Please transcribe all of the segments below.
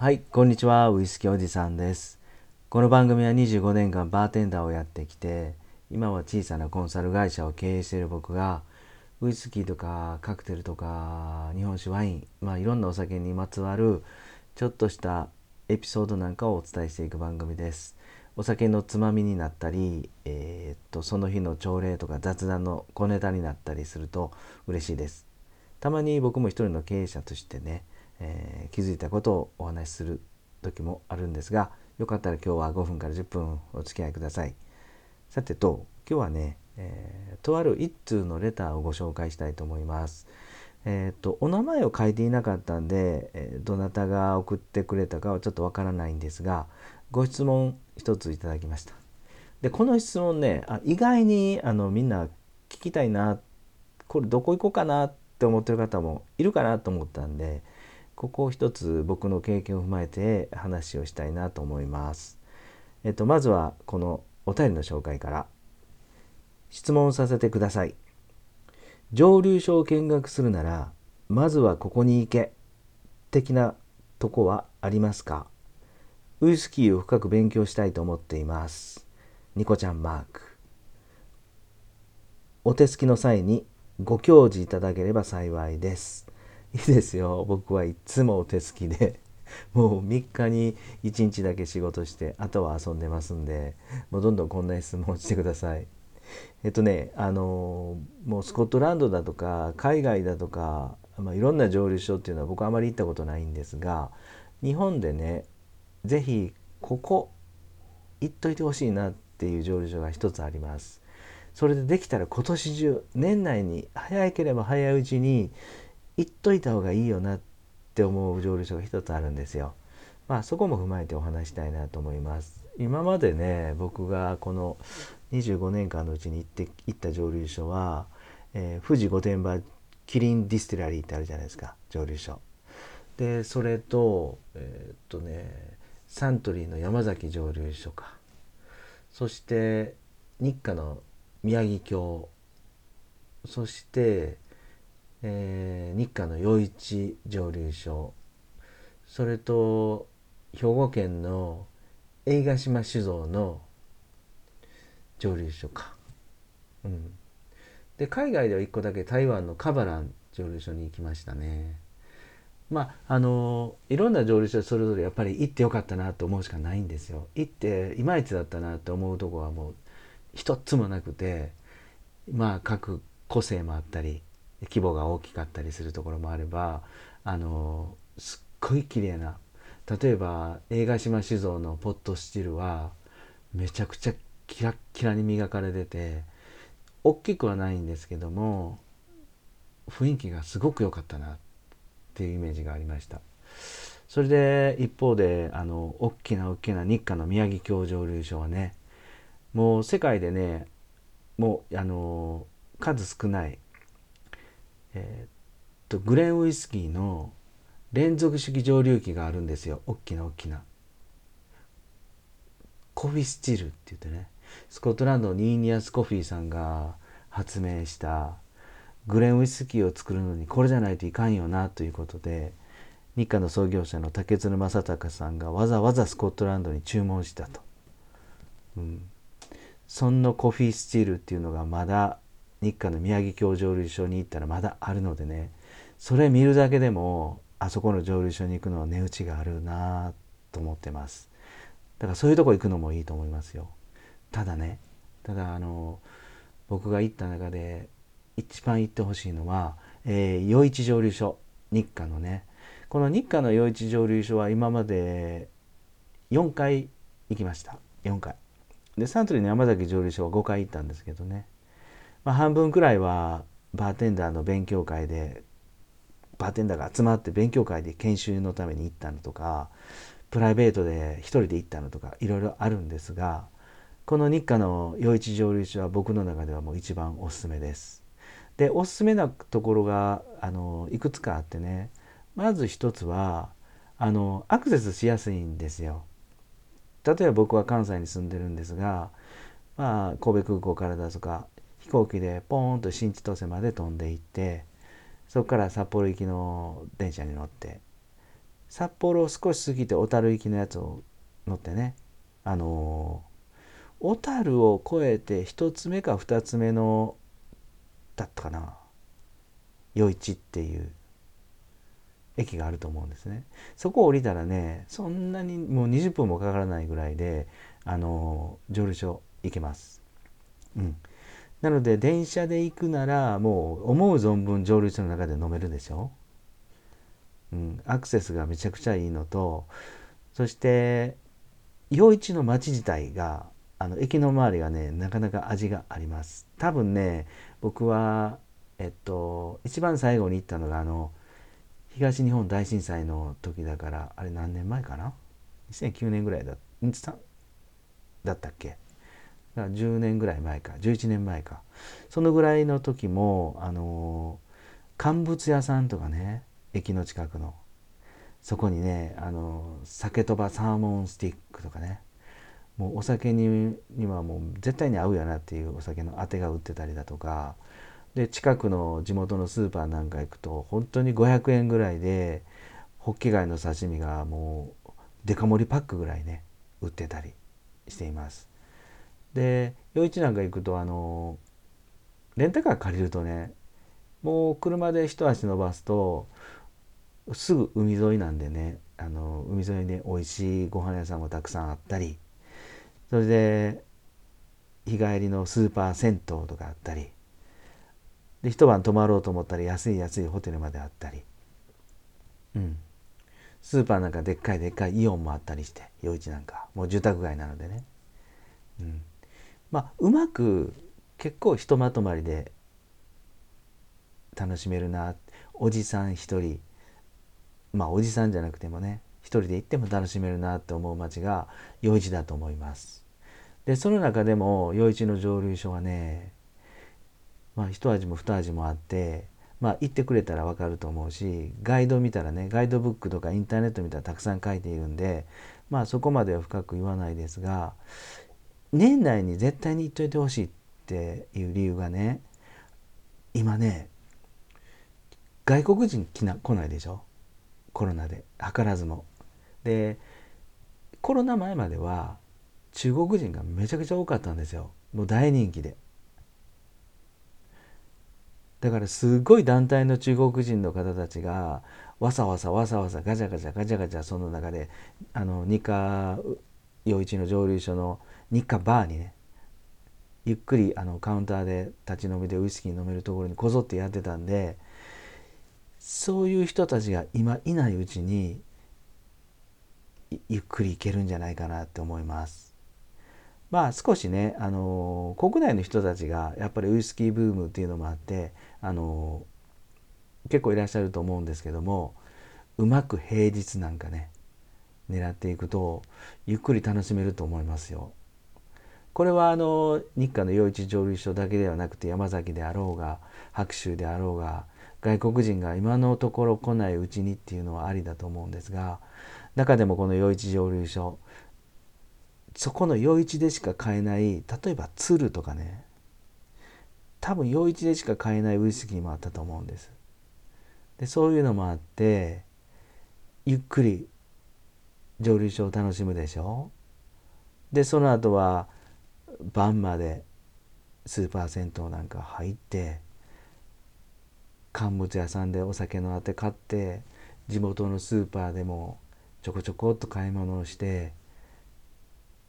はい、こんにちは。ウイスキーおじさんです。この番組は25年間バーテンダーをやってきて、今は小さなコンサル会社を経営している僕が、ウイスキーとかカクテルとか日本酒ワイン、まあいろんなお酒にまつわるちょっとしたエピソードなんかをお伝えしていく番組です。お酒のつまみになったり、えーっとその日の朝礼とか雑談の小ネタになったりすると嬉しいです。たまに僕も一人の経営者としてね、えー気づいたことをお話しする時もあるんですがよかったら今日は5分から10分お付き合いください。さてと今日はね、えーとある一通のレターをご紹介したいと思います。えっ、とお名前を書いていなかったんで、えどなたが送ってくれたかはちょっとわからないんですがご質問一ついただきました。でこの質問ねあ意外にあのみんな聞きたいなこれどこ行こうかなって思ってる方もいるかなと思ったんでここを一つ僕の経験を踏まえて話をしたいなと思います。えっとまずはこのお便りの紹介から質問させてください。蒸留所を見学するならまずはここに行け的なとこはありますか？ウイスキーを深く勉強したいと思っています。ニコちゃんマーク。お手すきの際にご教示いただければ幸いです。いいですよ。僕はいつもお手すきで、もう3日に1日だけ仕事して、あとは遊んでますんで、もうどんどんこんな質問してください。えっとね、あのもうスコットランドだとか、海外だとか、まあ、いろんな蒸留所っていうのは僕あまり行ったことないんですが、日本でね、ぜひここ行っといてほしいなっていう蒸留所が一つあります。それでできたら今年中年内に早ければ早いうちに行っといた方がいいよなって思う蒸留所が一つあるんですよ。まあそこも踏まえてお話したいなと思います。今までね僕がこの25年間のうちに行って行った蒸留所は、えー富士御殿場キリンディスティラリーってあるじゃないですか蒸留所。でそれとえーっとねサントリーの山崎蒸留所かそしてニッカの宮城峡そして、えーニッカの余市蒸留所。それと兵庫県の江井ヶ嶋酒造の蒸留所か、うん、で海外では1個だけ台湾のカバラン蒸留所に行きましたね。まああのいろんな蒸留所それぞれやっぱり行ってよかったなと思うしかないんですよ。行っていまいちだったなって思うとこはもう一つもなくてまあ各個性もあったり規模が大きかったりするところもあればあのすっごい綺麗な例えば映画島酒造のポットスチルはめちゃくちゃキラッキラに磨かれてて大きくはないんですけども雰囲気がすごく良かったなっていうイメージがありました。それで一方であの大きな大きな日課の宮城郷蒸留所はねもう世界でねもうあの数少ないえーっとグレーンウイスキーの連続式蒸留機があるんですよ。大きな大きな。コフィスチルって言ってね。スコットランドのニーニアス・コフィーさんが発明したグレーンウイスキーを作るのにこれじゃないといかんよなということで日課の創業者の竹鶴正隆さんがわざわざスコットランドに注文したと、うん、そんなコフィースチールっていうのがまだ日課の宮城郷蒸留所に行ったらまだあるのでね。それ見るだけでもあそこの蒸留所に行くのは値打ちがあるなと思ってます。だからそういうとこ行くのもいいと思いますよ。ただねただあの僕が行った中で一番行ってほしいのは、えー、余市蒸留所日課のね。この日課の余市蒸留所は今まで4回行きました。4回。でサントリーの山崎蒸留所は5回行ったんですけどね、まあ、半分くらいはバーテンダーの勉強会でバーテンダーが集まって勉強会で研修のために行ったのとかプライベートで一人で行ったのとかいろいろあるんですがこの日課の余市蒸留所は僕の中ではもう一番おすすめです。でおすすめなところがあのいくつかあってねまず一つはあのアクセスしやすいんですよ。例えば僕は関西に住んでるんですが、まあ、神戸空港からだとか飛行機でポーンと新千歳まで飛んでいってそこから札幌行きの電車に乗って札幌を少し過ぎて小樽行きのやつを乗ってねあの小樽を越えて1つ目か2つ目のだったかな余市っていう駅があると思うんですね。そこを降りたらねそんなにもう20分もかからないぐらいであの蒸留所行けます。うん。なので電車で行くならもう思う存分蒸留所の中で飲めるでしょ、うん、アクセスがめちゃくちゃいいのとそして陽一の町自体があの駅の周りがねなかなか味があります。多分ね僕はえっと一番最後に行ったのがあの東日本大震災の時だからあれ何年前かな？2009年ぐらいだだったっけ？10年ぐらい前か11年前か。そのぐらいの時もあの乾物屋さんとかね駅の近くの。そこにねあの酒とばサーモンスティックとかね。もうお酒ににはもう絶対に合うやなっていうお酒のあてが売ってたりだとか。で近くの地元のスーパーなんか行くと本当に500円ぐらいでホッキ貝の刺身がもうデカ盛りパックぐらいね売ってたりしています。で余市なんか行くとあのレンタカー借りるとねもう車で一足伸ばすとすぐ海沿いなんでねあの海沿いに美味しいご飯屋さんもたくさんあったりそれで日帰りのスーパー銭湯とかあったりで一晩泊まろうと思ったら安い安いホテルまであったりうん。スーパーなんかでっかいでっかいイオンもあったりして余市なんかもう住宅街なのでね。うん。まあうまく結構ひとまとまりで楽しめるなおじさん一人まあおじさんじゃなくてもね一人で行っても楽しめるなって思う街が余市だと思います。でその中でも余市の蒸留所はねまあ一味も二味もあってまあ行ってくれたらわかると思うしガイド見たらねガイドブックとかインターネット見たらたくさん書いているんでまあそこまでは深く言わないですが年内に絶対に行っといてほしいっていう理由がね今ね外国人来な来ないでしょ？コロナで図らずも。でコロナ前までは中国人がめちゃくちゃ多かったんですよもう大人気で。だからすごい団体の中国人の方たちがわさわさわさわさガチャガチャガチャガチャその中であの日課陽一の蒸留所の日課バーにねゆっくりあのカウンターで立ち飲みでウイスキー飲めるところにこぞってやってたんでそういう人たちが今いないうちにゆっくり行けるんじゃないかなって思います。まあ少しね、あの国内の人たちがやっぱりウイスキーブームっていうのもあって、あの結構いらっしゃると思うんですけどもうまく平日なんかね狙っていくとゆっくり楽しめると思いますよ。これはあの日韓の余市蒸留所だけではなくて山崎であろうが白州であろうが外国人が今のところ来ないうちにっていうのはありだと思うんですが中でもこの余市蒸留所そこの余市でしか買えない例えば鶴とかね多分余市でしか買えないウイスキーもあったと思うんですでそういうのもあってゆっくり蒸留所を楽しむでしょ？でその後は晩までスーパー銭湯なんか入って乾物屋さんでお酒のあて買って地元のスーパーでもちょこちょこっと買い物をして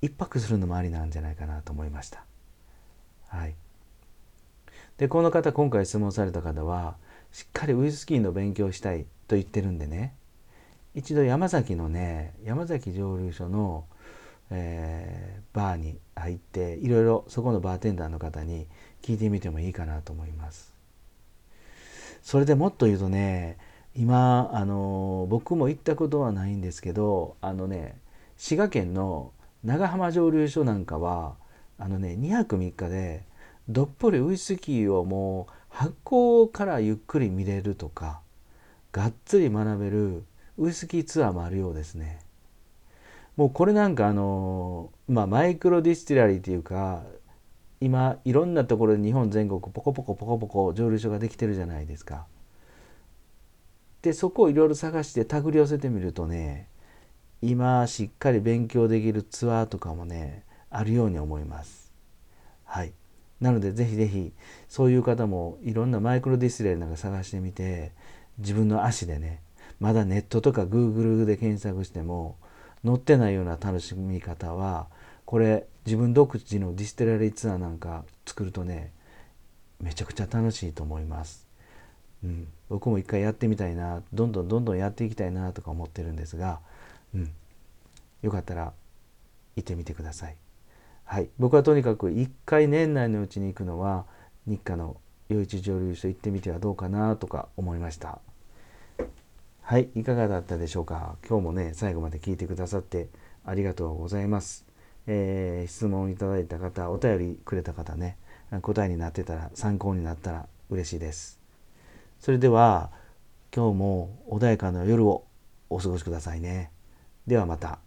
一泊するのもありなんじゃないかなと思いました。はい、でこの方今回質問された方はしっかりウイスキーの勉強したいと言ってるんでね。一度山崎のね山崎蒸留所の、えー、バーに入っていろいろそこのバーテンダーの方に聞いてみてもいいかなと思います。それでもっと言うとね今あの僕も行ったことはないんですけどあのね滋賀県の長浜蒸留所なんかはあのね2泊3日でどっぷりウイスキーをもう発酵からゆっくり見れるとかがっつり学べるウイスキーツアーもあるようですね。もうこれなんかあのまあ micro distillery っていうか今いろんなところで日本全国ポコポコポコポコ蒸留所ができてるじゃないですか。でそこをいろいろ探して手繰り寄せてみるとね今しっかり勉強できるツアーとかもねあるように思います。はいなのでぜひぜひそういう方もいろんな micro distillery なんか探してみて自分の足でねまだネットとか Google で検索しても載ってないような楽しみ方はこれ自分独自の distillery ツアーなんか作るとねめちゃくちゃ楽しいと思います。うん、僕も一回やってみたいなどんどんどんどんやっていきたいなとか思ってるんですが、うん、よかったら行ってみてください。はい、僕はとにかく1回年内のうちに行くのは日課の余市蒸留所行ってみてはどうかなとか思いましたはいいかがだったでしょうか？今日もね最後まで聞いてくださってありがとうございます、えー、質問いただいた方お便りくれた方ね答えになってたら参考になったら嬉しいです。それでは今日も穏やかな夜をお過ごしくださいね。ではまた。